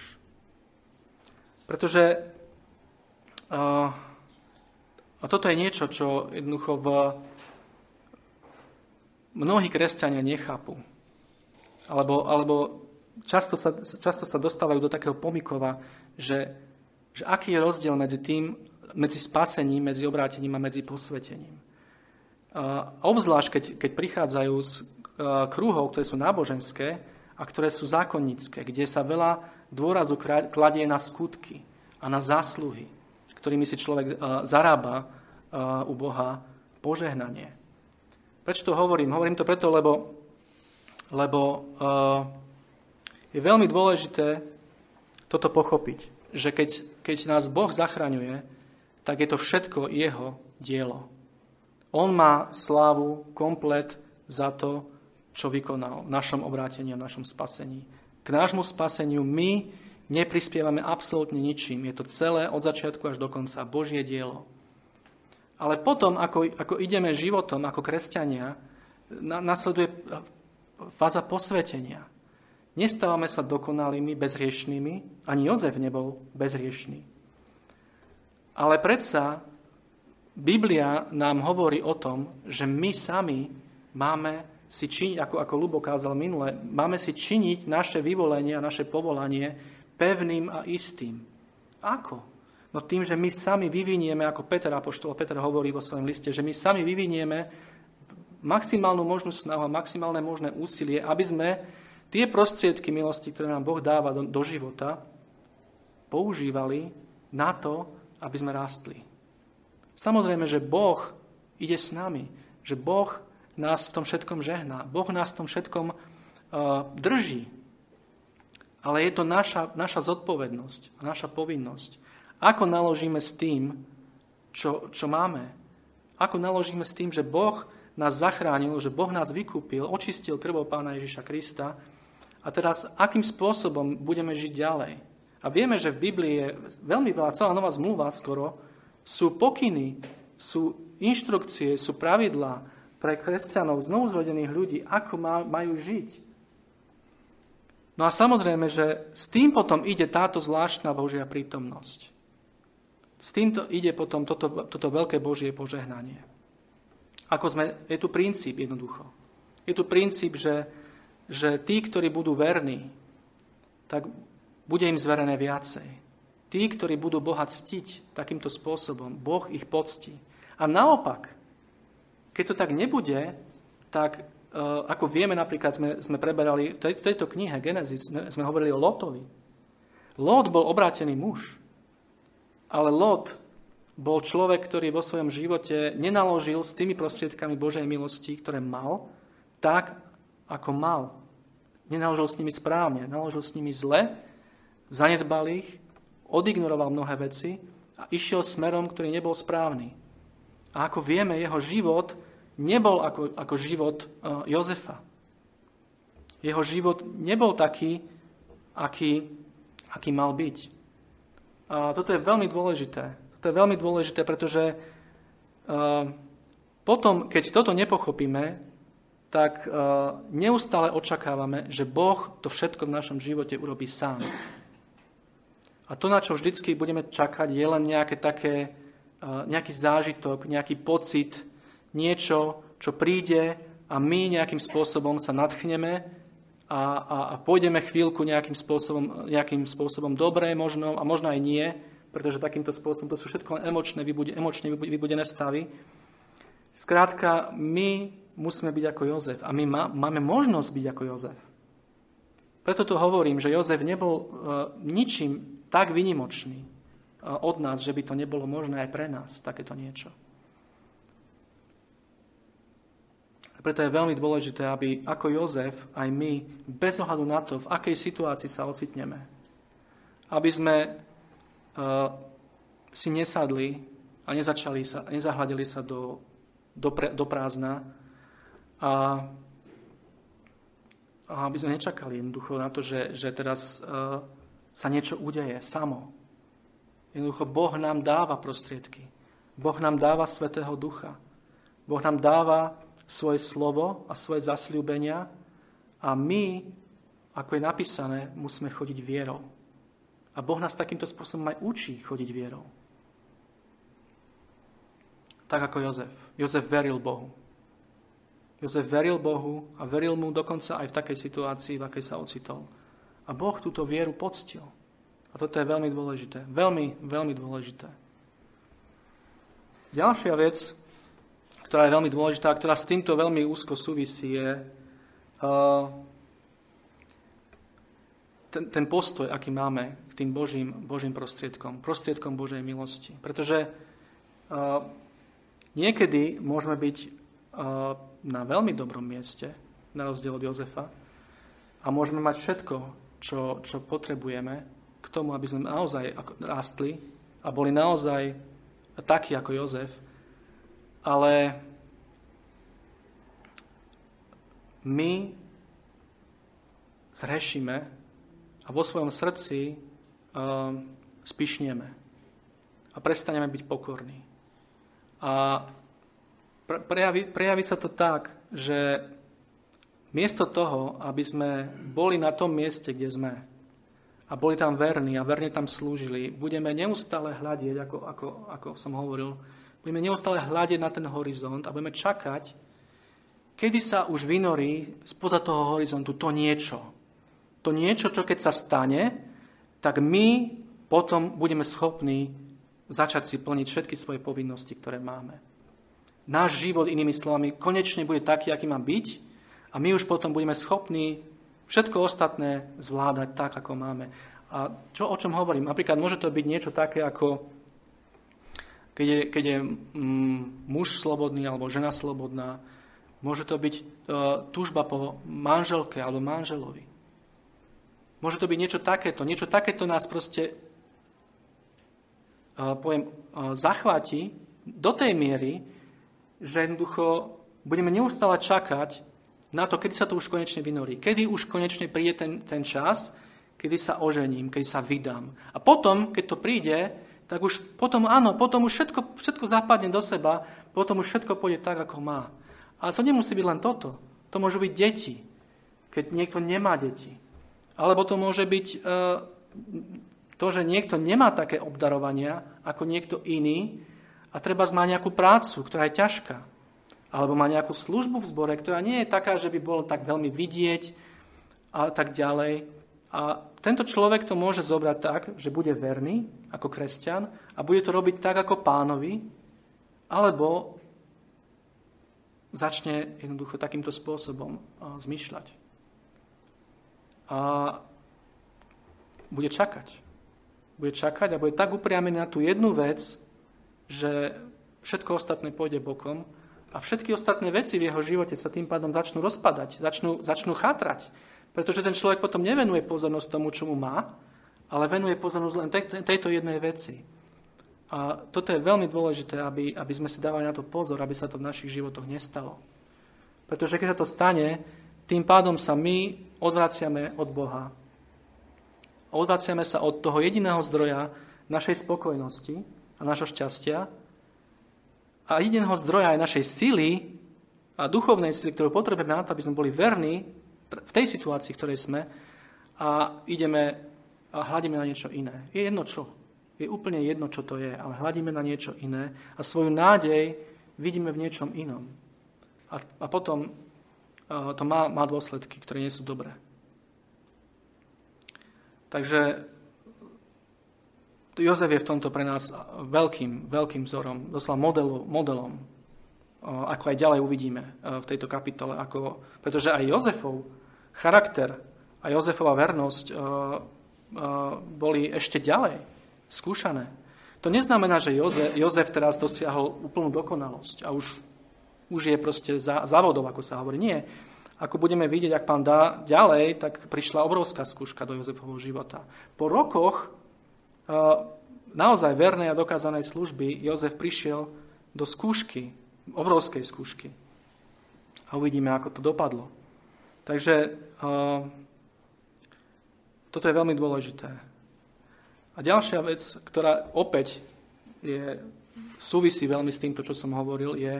Pretože uh, a toto je niečo, čo jednoducho v mnohí kresťania nechápu. Alebo, alebo často, sa, často sa dostávajú do takého pomikova, že že aký je rozdiel medzi tým, medzi spasením, medzi obrátením a medzi posvetením. A obzvlášť, keď, keď prichádzajú z kruhov, ktoré sú náboženské a ktoré sú zákonnícke, kde sa veľa dôrazu kladie na skutky a na zásluhy, ktorými si človek zarába u Boha požehnanie. Prečo to hovorím? Hovorím to preto, lebo, lebo je veľmi dôležité toto pochopiť že keď, keď nás Boh zachraňuje, tak je to všetko Jeho dielo. On má slávu komplet za to, čo vykonal v našom obrátení a v našom spasení. K nášmu spaseniu my neprispievame absolútne ničím. Je to celé od začiatku až do konca Božie dielo. Ale potom, ako, ako ideme životom ako kresťania, na, nasleduje fáza posvetenia. Nestávame sa dokonalými, bezhriešnými. Ani Jozef nebol bezhriešný. Ale predsa Biblia nám hovorí o tom, že my sami máme si činiť, ako, ako Lubo kázal minule, máme si činiť naše vyvolenie a naše povolanie pevným a istým. Ako? No tým, že my sami vyvinieme, ako Peter Apoštol, Peter hovorí vo svojom liste, že my sami vyvinieme maximálnu možnú snahu a maximálne možné úsilie, aby sme tie prostriedky milosti, ktoré nám Boh dáva do, do života, používali na to, aby sme rástli. Samozrejme, že Boh ide s nami, že Boh nás v tom všetkom žehná, Boh nás v tom všetkom uh, drží. Ale je to naša, naša zodpovednosť naša povinnosť. Ako naložíme s tým, čo, čo máme? Ako naložíme s tým, že Boh nás zachránil, že Boh nás vykúpil, očistil krvou Pána Ježiša Krista a teraz, akým spôsobom budeme žiť ďalej? A vieme, že v Biblii je veľmi veľa, celá nová zmluva skoro, sú pokyny, sú inštrukcie, sú pravidlá pre kresťanov, znovuzrodených ľudí, ako majú žiť. No a samozrejme, že s tým potom ide táto zvláštna Božia prítomnosť. S týmto ide potom toto, toto veľké Božie požehnanie. Ako sme, je tu princíp jednoducho. Je tu princíp, že že tí, ktorí budú verní, tak bude im zverené viacej. tí, ktorí budú Boha ctiť takýmto spôsobom, Boh ich poctí. A naopak, keď to tak nebude, tak uh, ako vieme, napríklad sme, sme preberali v tejto knihe Genesis, sme, sme hovorili o Lotovi. Lot bol obrátený muž, ale Lot bol človek, ktorý vo svojom živote nenaložil s tými prostriedkami Božej milosti, ktoré mal, tak, ako mal. Nenaložil s nimi správne, naložil s nimi zle, zanedbal ich, odignoroval mnohé veci a išiel smerom, ktorý nebol správny. A ako vieme, jeho život nebol ako, ako život uh, Jozefa. Jeho život nebol taký, aký, aký mal byť. A toto je veľmi dôležité. To je veľmi dôležité, pretože uh, potom, keď toto nepochopíme, tak uh, neustále očakávame, že Boh to všetko v našom živote urobí sám. A to, na čo vždycky budeme čakať, je len nejaké také, uh, nejaký zážitok, nejaký pocit, niečo, čo príde a my nejakým spôsobom sa nadchneme a, a, a pôjdeme chvíľku nejakým spôsobom, nejakým spôsobom dobré možno a možno aj nie, pretože takýmto spôsobom to sú všetko emočné, vybude, emočne vybudené stavy. Skrátka, my musíme byť ako Jozef a my má, máme možnosť byť ako Jozef. Preto tu hovorím, že Jozef nebol uh, ničím tak vynimočný uh, od nás, že by to nebolo možné aj pre nás, takéto niečo. Preto je veľmi dôležité, aby ako Jozef, aj my, bez ohľadu na to, v akej situácii sa ocitneme, aby sme si nesadli a nezačali sa, nezahľadili sa do, do, pre, do prázdna a, a aby sme nečakali jednoducho na to, že, že teraz uh, sa niečo udeje samo. Jednoducho Boh nám dáva prostriedky. Boh nám dáva Svetého Ducha. Boh nám dáva svoje slovo a svoje zasľúbenia a my, ako je napísané, musíme chodiť vierou. A Boh nás takýmto spôsobom aj učí chodiť vierou. Tak ako Jozef. Jozef veril Bohu. Jozef veril Bohu a veril mu dokonca aj v takej situácii, v akej sa ocitol. A Boh túto vieru poctil. A toto je veľmi dôležité. Veľmi, veľmi dôležité. Ďalšia vec, ktorá je veľmi dôležitá ktorá s týmto veľmi úzko súvisí, je uh, ten, ten postoj, aký máme k tým Božím, Božím prostriedkom, prostriedkom Božej milosti. Pretože uh, niekedy môžeme byť uh, na veľmi dobrom mieste, na rozdiel od Jozefa, a môžeme mať všetko, čo, čo potrebujeme k tomu, aby sme naozaj rástli a boli naozaj takí ako Jozef, ale my zrešíme a vo svojom srdci uh, spišneme a prestaneme byť pokorní. A prejaví, prejaví sa to tak, že miesto toho, aby sme boli na tom mieste, kde sme, a boli tam verní a verne tam slúžili, budeme neustále hľadiť, ako, ako, ako som hovoril, budeme neustále hľadiť na ten horizont a budeme čakať, kedy sa už vynorí spoza toho horizontu to niečo, to niečo, čo keď sa stane, tak my potom budeme schopní začať si plniť všetky svoje povinnosti, ktoré máme. Náš život, inými slovami, konečne bude taký, aký má byť a my už potom budeme schopní všetko ostatné zvládať tak, ako máme. A čo, o čom hovorím? Napríklad môže to byť niečo také, ako keď je, keď je mm, muž slobodný alebo žena slobodná, môže to byť uh, túžba po manželke alebo manželovi. Môže to byť niečo takéto. Niečo takéto nás proste, uh, poviem, uh, zachváti do tej miery, že jednoducho budeme neustále čakať na to, kedy sa to už konečne vynorí. Kedy už konečne príde ten, ten čas, kedy sa ožením, kedy sa vydám. A potom, keď to príde, tak už potom áno, potom už všetko, všetko zapadne do seba, potom už všetko pôjde tak, ako má. Ale to nemusí byť len toto. To môžu byť deti, keď niekto nemá deti. Alebo to môže byť e, to, že niekto nemá také obdarovania ako niekto iný a treba má nejakú prácu, ktorá je ťažká. Alebo má nejakú službu v zbore, ktorá nie je taká, že by bolo tak veľmi vidieť a tak ďalej. A tento človek to môže zobrať tak, že bude verný ako kresťan a bude to robiť tak ako pánovi, alebo začne jednoducho takýmto spôsobom zmyšľať. A bude čakať. Bude čakať a bude tak upriamený na tú jednu vec, že všetko ostatné pôjde bokom a všetky ostatné veci v jeho živote sa tým pádom začnú rozpadať, začnú, začnú chátrať. Pretože ten človek potom nevenuje pozornosť tomu, čo mu má, ale venuje pozornosť len tejto jednej veci. A toto je veľmi dôležité, aby, aby sme si dávali na to pozor, aby sa to v našich životoch nestalo. Pretože keď sa to stane, tým pádom sa my odvraciame od Boha. Odvraciame sa od toho jediného zdroja našej spokojnosti a našho šťastia a jediného zdroja aj našej sily a duchovnej sily, ktorú potrebujeme na to, aby sme boli verní v tej situácii, v ktorej sme a ideme a hľadíme na niečo iné. Je jedno čo. Je úplne jedno, čo to je, ale hľadíme na niečo iné a svoju nádej vidíme v niečom inom. A, a potom to má, má dôsledky, ktoré nie sú dobré. Takže Jozef je v tomto pre nás veľkým, veľkým vzorom, doslova modelom, modelom ako aj ďalej uvidíme v tejto kapitole. Ako, pretože aj Jozefov charakter a Jozefova vernosť uh, uh, boli ešte ďalej skúšané. To neznamená, že Jozef, Jozef teraz dosiahol úplnú dokonalosť a už, už je proste závodov, ako sa hovorí. Nie. Ako budeme vidieť, ak pán dá ďalej, tak prišla obrovská skúška do Jozefovho života. Po rokoch naozaj vernej a dokázanej služby Jozef prišiel do skúšky, obrovskej skúšky. A uvidíme, ako to dopadlo. Takže uh, toto je veľmi dôležité. A ďalšia vec, ktorá opäť je, súvisí veľmi s týmto, čo som hovoril, je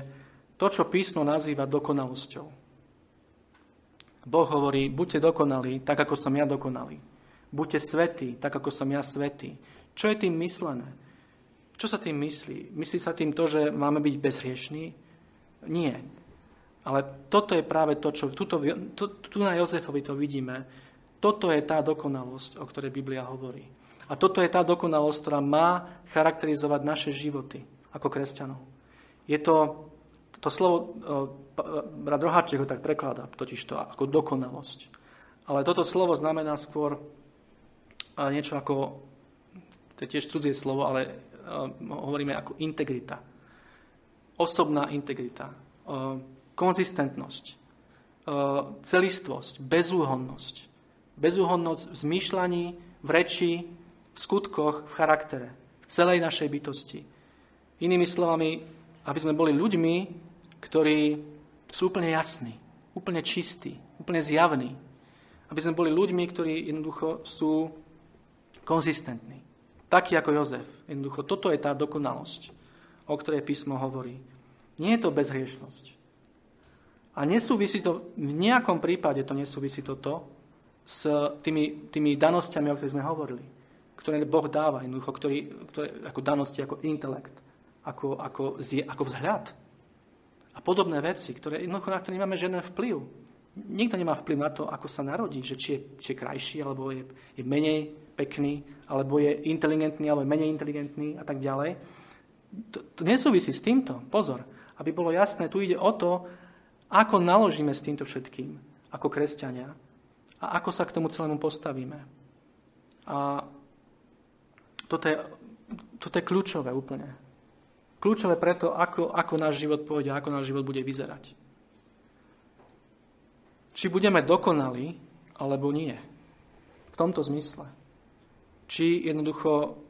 to, čo písmo nazýva dokonalosťou. Boh hovorí, buďte dokonalí, tak ako som ja dokonalý. Buďte svetí, tak ako som ja svetý. Čo je tým myslené? Čo sa tým myslí? Myslí sa tým to, že máme byť bezhriešní? Nie. Ale toto je práve to, čo tuto, tu, tu na Jozefovi to vidíme. Toto je tá dokonalosť, o ktorej Biblia hovorí. A toto je tá dokonalosť, ktorá má charakterizovať naše životy ako kresťanov. Je to, to slovo, brat Roháček ho tak prekladá, totiž to ako dokonalosť. Ale toto slovo znamená skôr niečo ako, to je tiež cudzie slovo, ale hovoríme ako integrita. Osobná integrita konzistentnosť, e, celistvosť, bezúhonnosť. Bezúhonnosť v zmýšľaní, v reči, v skutkoch, v charaktere, v celej našej bytosti. Inými slovami, aby sme boli ľuďmi, ktorí sú úplne jasní, úplne čistí, úplne zjavní. Aby sme boli ľuďmi, ktorí jednoducho sú konzistentní. Takí ako Jozef. Jednoducho, toto je tá dokonalosť, o ktorej písmo hovorí. Nie je to bezhriešnosť. A nesúvisí to, v nejakom prípade to nesúvisí toto s tými, tými danosťami, o ktorých sme hovorili, ktoré Boh dáva, jednoducho, ktorý, ktoré, ako danosti, ako intelekt, ako, ako, ako vzhľad a podobné veci, ktoré, jednoducho, na ktoré nemáme žiaden vplyv. Nikto nemá vplyv na to, ako sa narodí, že či je, či je krajší, alebo je, je menej pekný, alebo je inteligentný, alebo je menej inteligentný a tak ďalej. To, to nesúvisí s týmto. Pozor. Aby bolo jasné, tu ide o to, ako naložíme s týmto všetkým ako kresťania a ako sa k tomu celému postavíme. A toto je, toto je kľúčové úplne. Kľúčové preto, ako, ako náš život pôjde, ako náš život bude vyzerať. Či budeme dokonali, alebo nie. V tomto zmysle. Či jednoducho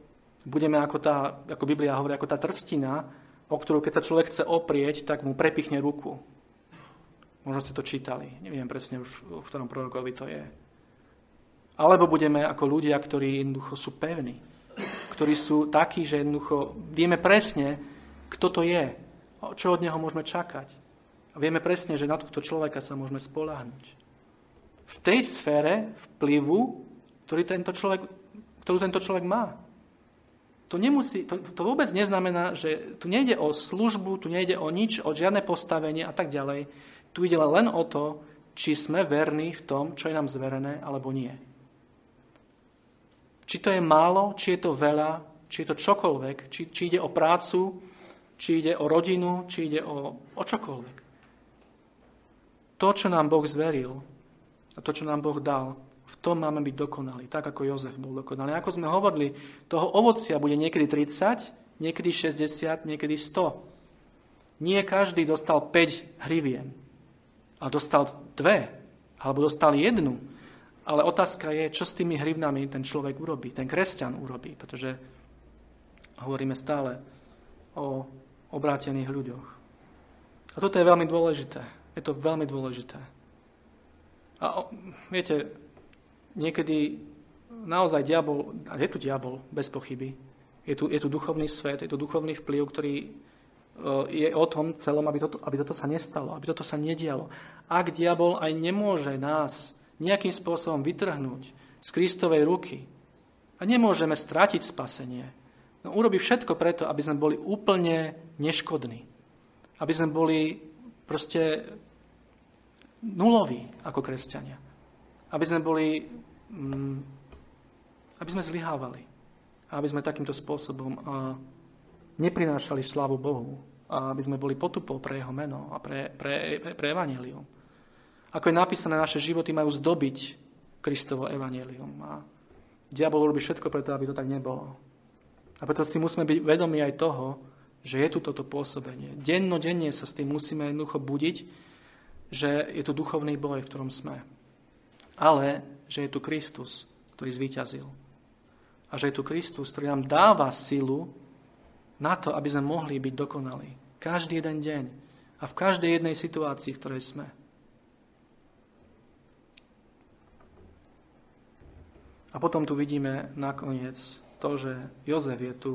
budeme ako tá, ako Biblia hovorí, ako tá trstina, o ktorú keď sa človek chce oprieť, tak mu prepichne ruku Možno ste to čítali, neviem presne už, v ktorom prorokovi to je. Alebo budeme ako ľudia, ktorí jednoducho sú pevní, ktorí sú takí, že jednoducho vieme presne, kto to je, čo od neho môžeme čakať. A vieme presne, že na tohto človeka sa môžeme spoláhnuť. V tej sfére vplyvu, ktorý tento človek, ktorú tento človek má. To, nemusí, to, to vôbec neznamená, že tu nejde o službu, tu nejde o nič, o žiadne postavenie a tak ďalej. Tu ide len o to, či sme verní v tom, čo je nám zverené, alebo nie. Či to je málo, či je to veľa, či je to čokoľvek, či, či ide o prácu, či ide o rodinu, či ide o, o čokoľvek. To, čo nám Boh zveril a to, čo nám Boh dal, v tom máme byť dokonalí, tak ako Jozef bol dokonalý. Ako sme hovorili, toho ovocia bude niekedy 30, niekedy 60, niekedy 100. Nie každý dostal 5 hrivien, a dostal dve, alebo dostal jednu. Ale otázka je, čo s tými hrivnami ten človek urobí, ten kresťan urobí, pretože hovoríme stále o obrátených ľuďoch. A toto je veľmi dôležité. Je to veľmi dôležité. A viete, niekedy naozaj diabol, a je tu diabol, bez pochyby, je tu, je tu duchovný svet, je tu duchovný vplyv, ktorý e, je o tom celom, aby toto, aby toto sa nestalo, aby toto sa nedialo. Ak diabol aj nemôže nás nejakým spôsobom vytrhnúť z Kristovej ruky a nemôžeme stratiť spasenie, no urobí všetko preto, aby sme boli úplne neškodní. Aby sme boli proste nuloví ako kresťania. Aby sme boli, mm, aby sme zlyhávali. Aby sme takýmto spôsobom neprinášali slavu Bohu. Aby sme boli potupou pre jeho meno a pre, pre, pre, pre. Ako je napísané, naše životy majú zdobiť Kristovo evanelium. A diabol robí všetko preto, aby to tak nebolo. A preto si musíme byť vedomi aj toho, že je tu toto pôsobenie. Denno, denne sa s tým musíme jednoducho budiť, že je tu duchovný boj, v ktorom sme. Ale, že je tu Kristus, ktorý zvíťazil. A že je tu Kristus, ktorý nám dáva silu na to, aby sme mohli byť dokonalí. Každý jeden deň a v každej jednej situácii, v ktorej sme. A potom tu vidíme nakoniec to, že Jozef je tu,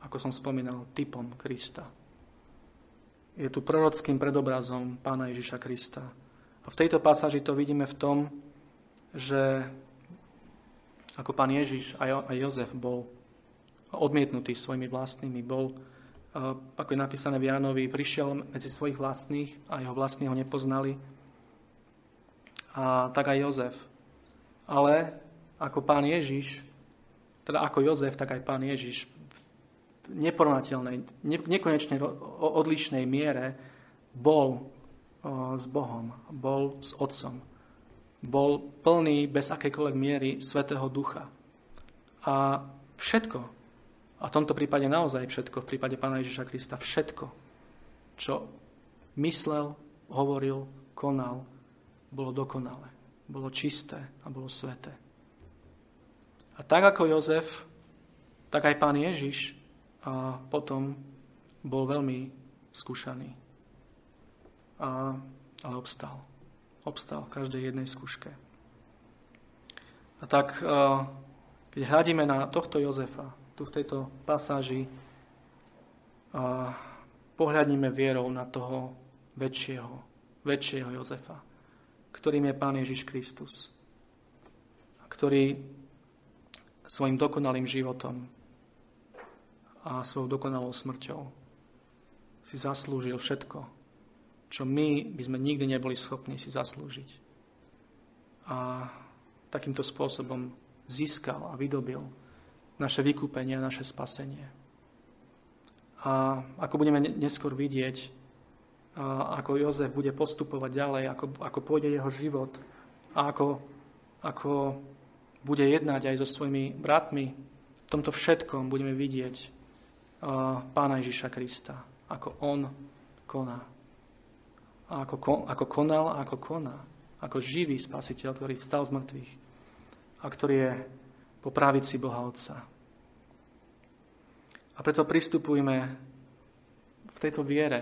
ako som spomínal, typom Krista je tu prorockým predobrazom pána Ježiša Krista. A v tejto pasáži to vidíme v tom, že ako pán Ježiš a Jozef bol odmietnutý svojimi vlastnými, bol, ako je napísané v Jánovi, prišiel medzi svojich vlastných a jeho vlastní ho nepoznali. A tak aj Jozef. Ale ako pán Ježiš, teda ako Jozef, tak aj pán Ježiš neporovnateľnej, nekonečne odlišnej miere bol s Bohom, bol s Otcom. Bol plný bez akékoľvek miery Svetého Ducha. A všetko, a v tomto prípade naozaj všetko, v prípade Pána Ježiša Krista, všetko, čo myslel, hovoril, konal, bolo dokonalé, bolo čisté a bolo sveté. A tak ako Jozef, tak aj Pán Ježiš a potom bol veľmi skúšaný. A, ale obstal. Obstal v každej jednej skúške. A tak, keď hľadíme na tohto Jozefa, tu v tejto pasáži, pohľadníme vierou na toho väčšieho, väčšieho Jozefa, ktorým je Pán Ježiš Kristus, ktorý svojim dokonalým životom a svojou dokonalou smrťou si zaslúžil všetko, čo my by sme nikdy neboli schopní si zaslúžiť. A takýmto spôsobom získal a vydobil naše vykúpenie a naše spasenie. A ako budeme neskôr vidieť, ako Jozef bude postupovať ďalej, ako, ako pôjde jeho život a ako, ako bude jednať aj so svojimi bratmi, v tomto všetkom budeme vidieť Pána Ježiša Krista, ako On koná. A ako, ako konal a ako koná. Ako živý spasiteľ, ktorý vstal z mŕtvych a ktorý je po pravici Boha Otca. A preto pristupujme v tejto viere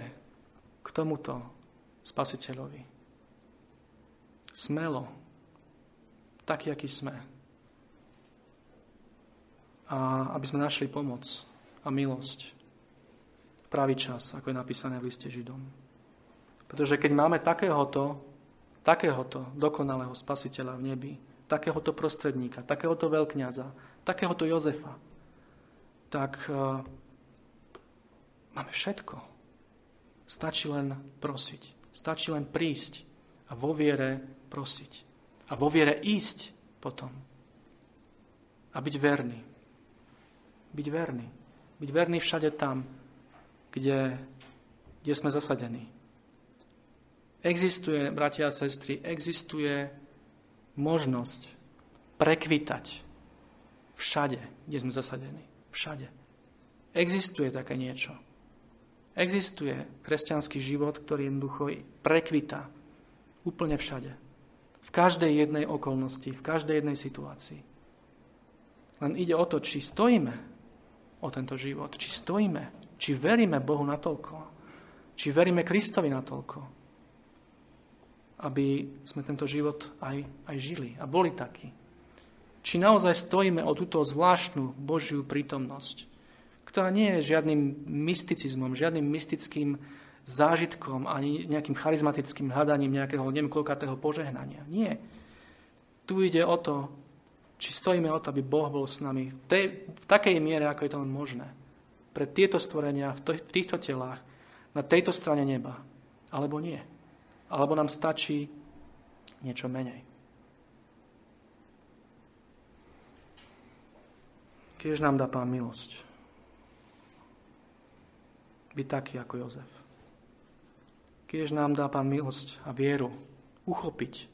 k tomuto spasiteľovi. Smelo, taký, aký sme. A aby sme našli pomoc a milosť. Pravý čas, ako je napísané v liste Židom. Pretože keď máme takéhoto, takéhoto dokonalého spasiteľa v nebi, takéhoto prostredníka, takéhoto veľkňaza, takéhoto Jozefa, tak uh, máme všetko. Stačí len prosiť. Stačí len prísť a vo viere prosiť. A vo viere ísť potom. A byť verný. Byť verný. Byť verný všade tam, kde, kde sme zasadení. Existuje, bratia a sestry, existuje možnosť prekvitať všade, kde sme zasadení. Všade. Existuje také niečo. Existuje kresťanský život, ktorý jednoducho prekvita úplne všade. V každej jednej okolnosti, v každej jednej situácii. Len ide o to, či stojíme o tento život, či stojíme, či veríme Bohu natoľko, či veríme Kristovi natoľko, aby sme tento život aj, aj žili a boli takí. Či naozaj stojíme o túto zvláštnu Božiu prítomnosť, ktorá nie je žiadnym mysticizmom, žiadnym mystickým zážitkom ani nejakým charizmatickým hľadaním nejakého neviem požehnania. Nie. Tu ide o to, či stojíme o to, aby Boh bol s nami v, tej, v takej miere, ako je to len možné. Pre tieto stvorenia, v, to, v týchto telách, na tejto strane neba. Alebo nie. Alebo nám stačí niečo menej. Keď nám dá Pán milosť byť taký ako Jozef. Keď nám dá Pán milosť a vieru uchopiť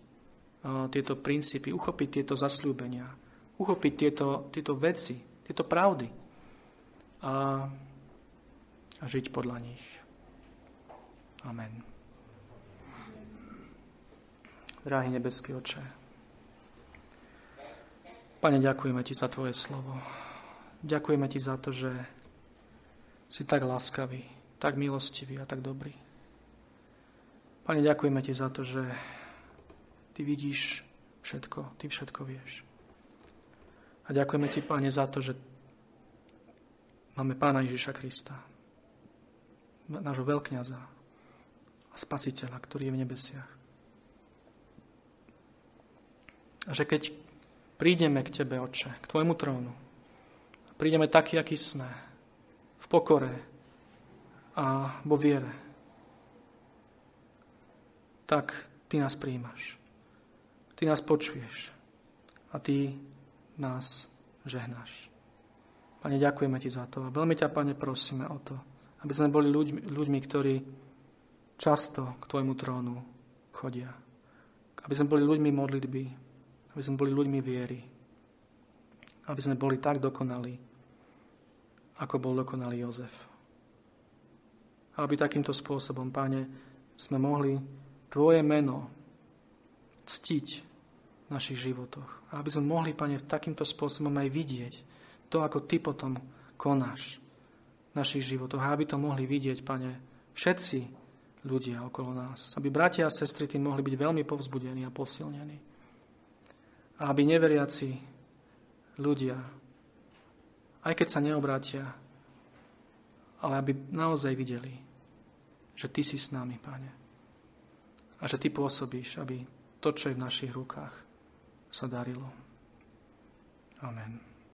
tieto princípy, uchopiť tieto zasľúbenia, uchopiť tieto, tieto veci, tieto pravdy a, a žiť podľa nich. Amen. Drahý nebeský oče, Pane, ďakujeme Ti za Tvoje slovo. Ďakujeme Ti za to, že si tak láskavý, tak milostivý a tak dobrý. Pane, ďakujeme Ti za to, že Ty vidíš všetko, Ty všetko vieš. A ďakujeme Ti, Pane, za to, že máme Pána Ježiša Krista, nášho veľkňaza a spasiteľa, ktorý je v nebesiach. A že keď prídeme k Tebe, Oče, k Tvojmu trónu, prídeme taký, aký sme, v pokore a vo viere, tak Ty nás príjmaš. Ty nás počuješ a Ty nás žehnáš. Pane, ďakujeme Ti za to a veľmi ťa, Pane, prosíme o to, aby sme boli ľuďmi, ľuďmi ktorí často k Tvojmu trónu chodia. Aby sme boli ľuďmi modlitby, aby sme boli ľuďmi viery, aby sme boli tak dokonalí, ako bol dokonalý Jozef. Aby takýmto spôsobom, Pane, sme mohli Tvoje meno ctiť našich životoch. A aby sme mohli, Pane, takýmto spôsobom aj vidieť to, ako Ty potom konáš v našich životoch. A aby to mohli vidieť, Pane, všetci ľudia okolo nás. Aby bratia a sestry tým mohli byť veľmi povzbudení a posilnení. A aby neveriaci ľudia aj keď sa neobrátia, ale aby naozaj videli, že Ty si s nami, Pane. A že Ty pôsobíš, aby to, čo je v našich rukách, sa darilo. Amen.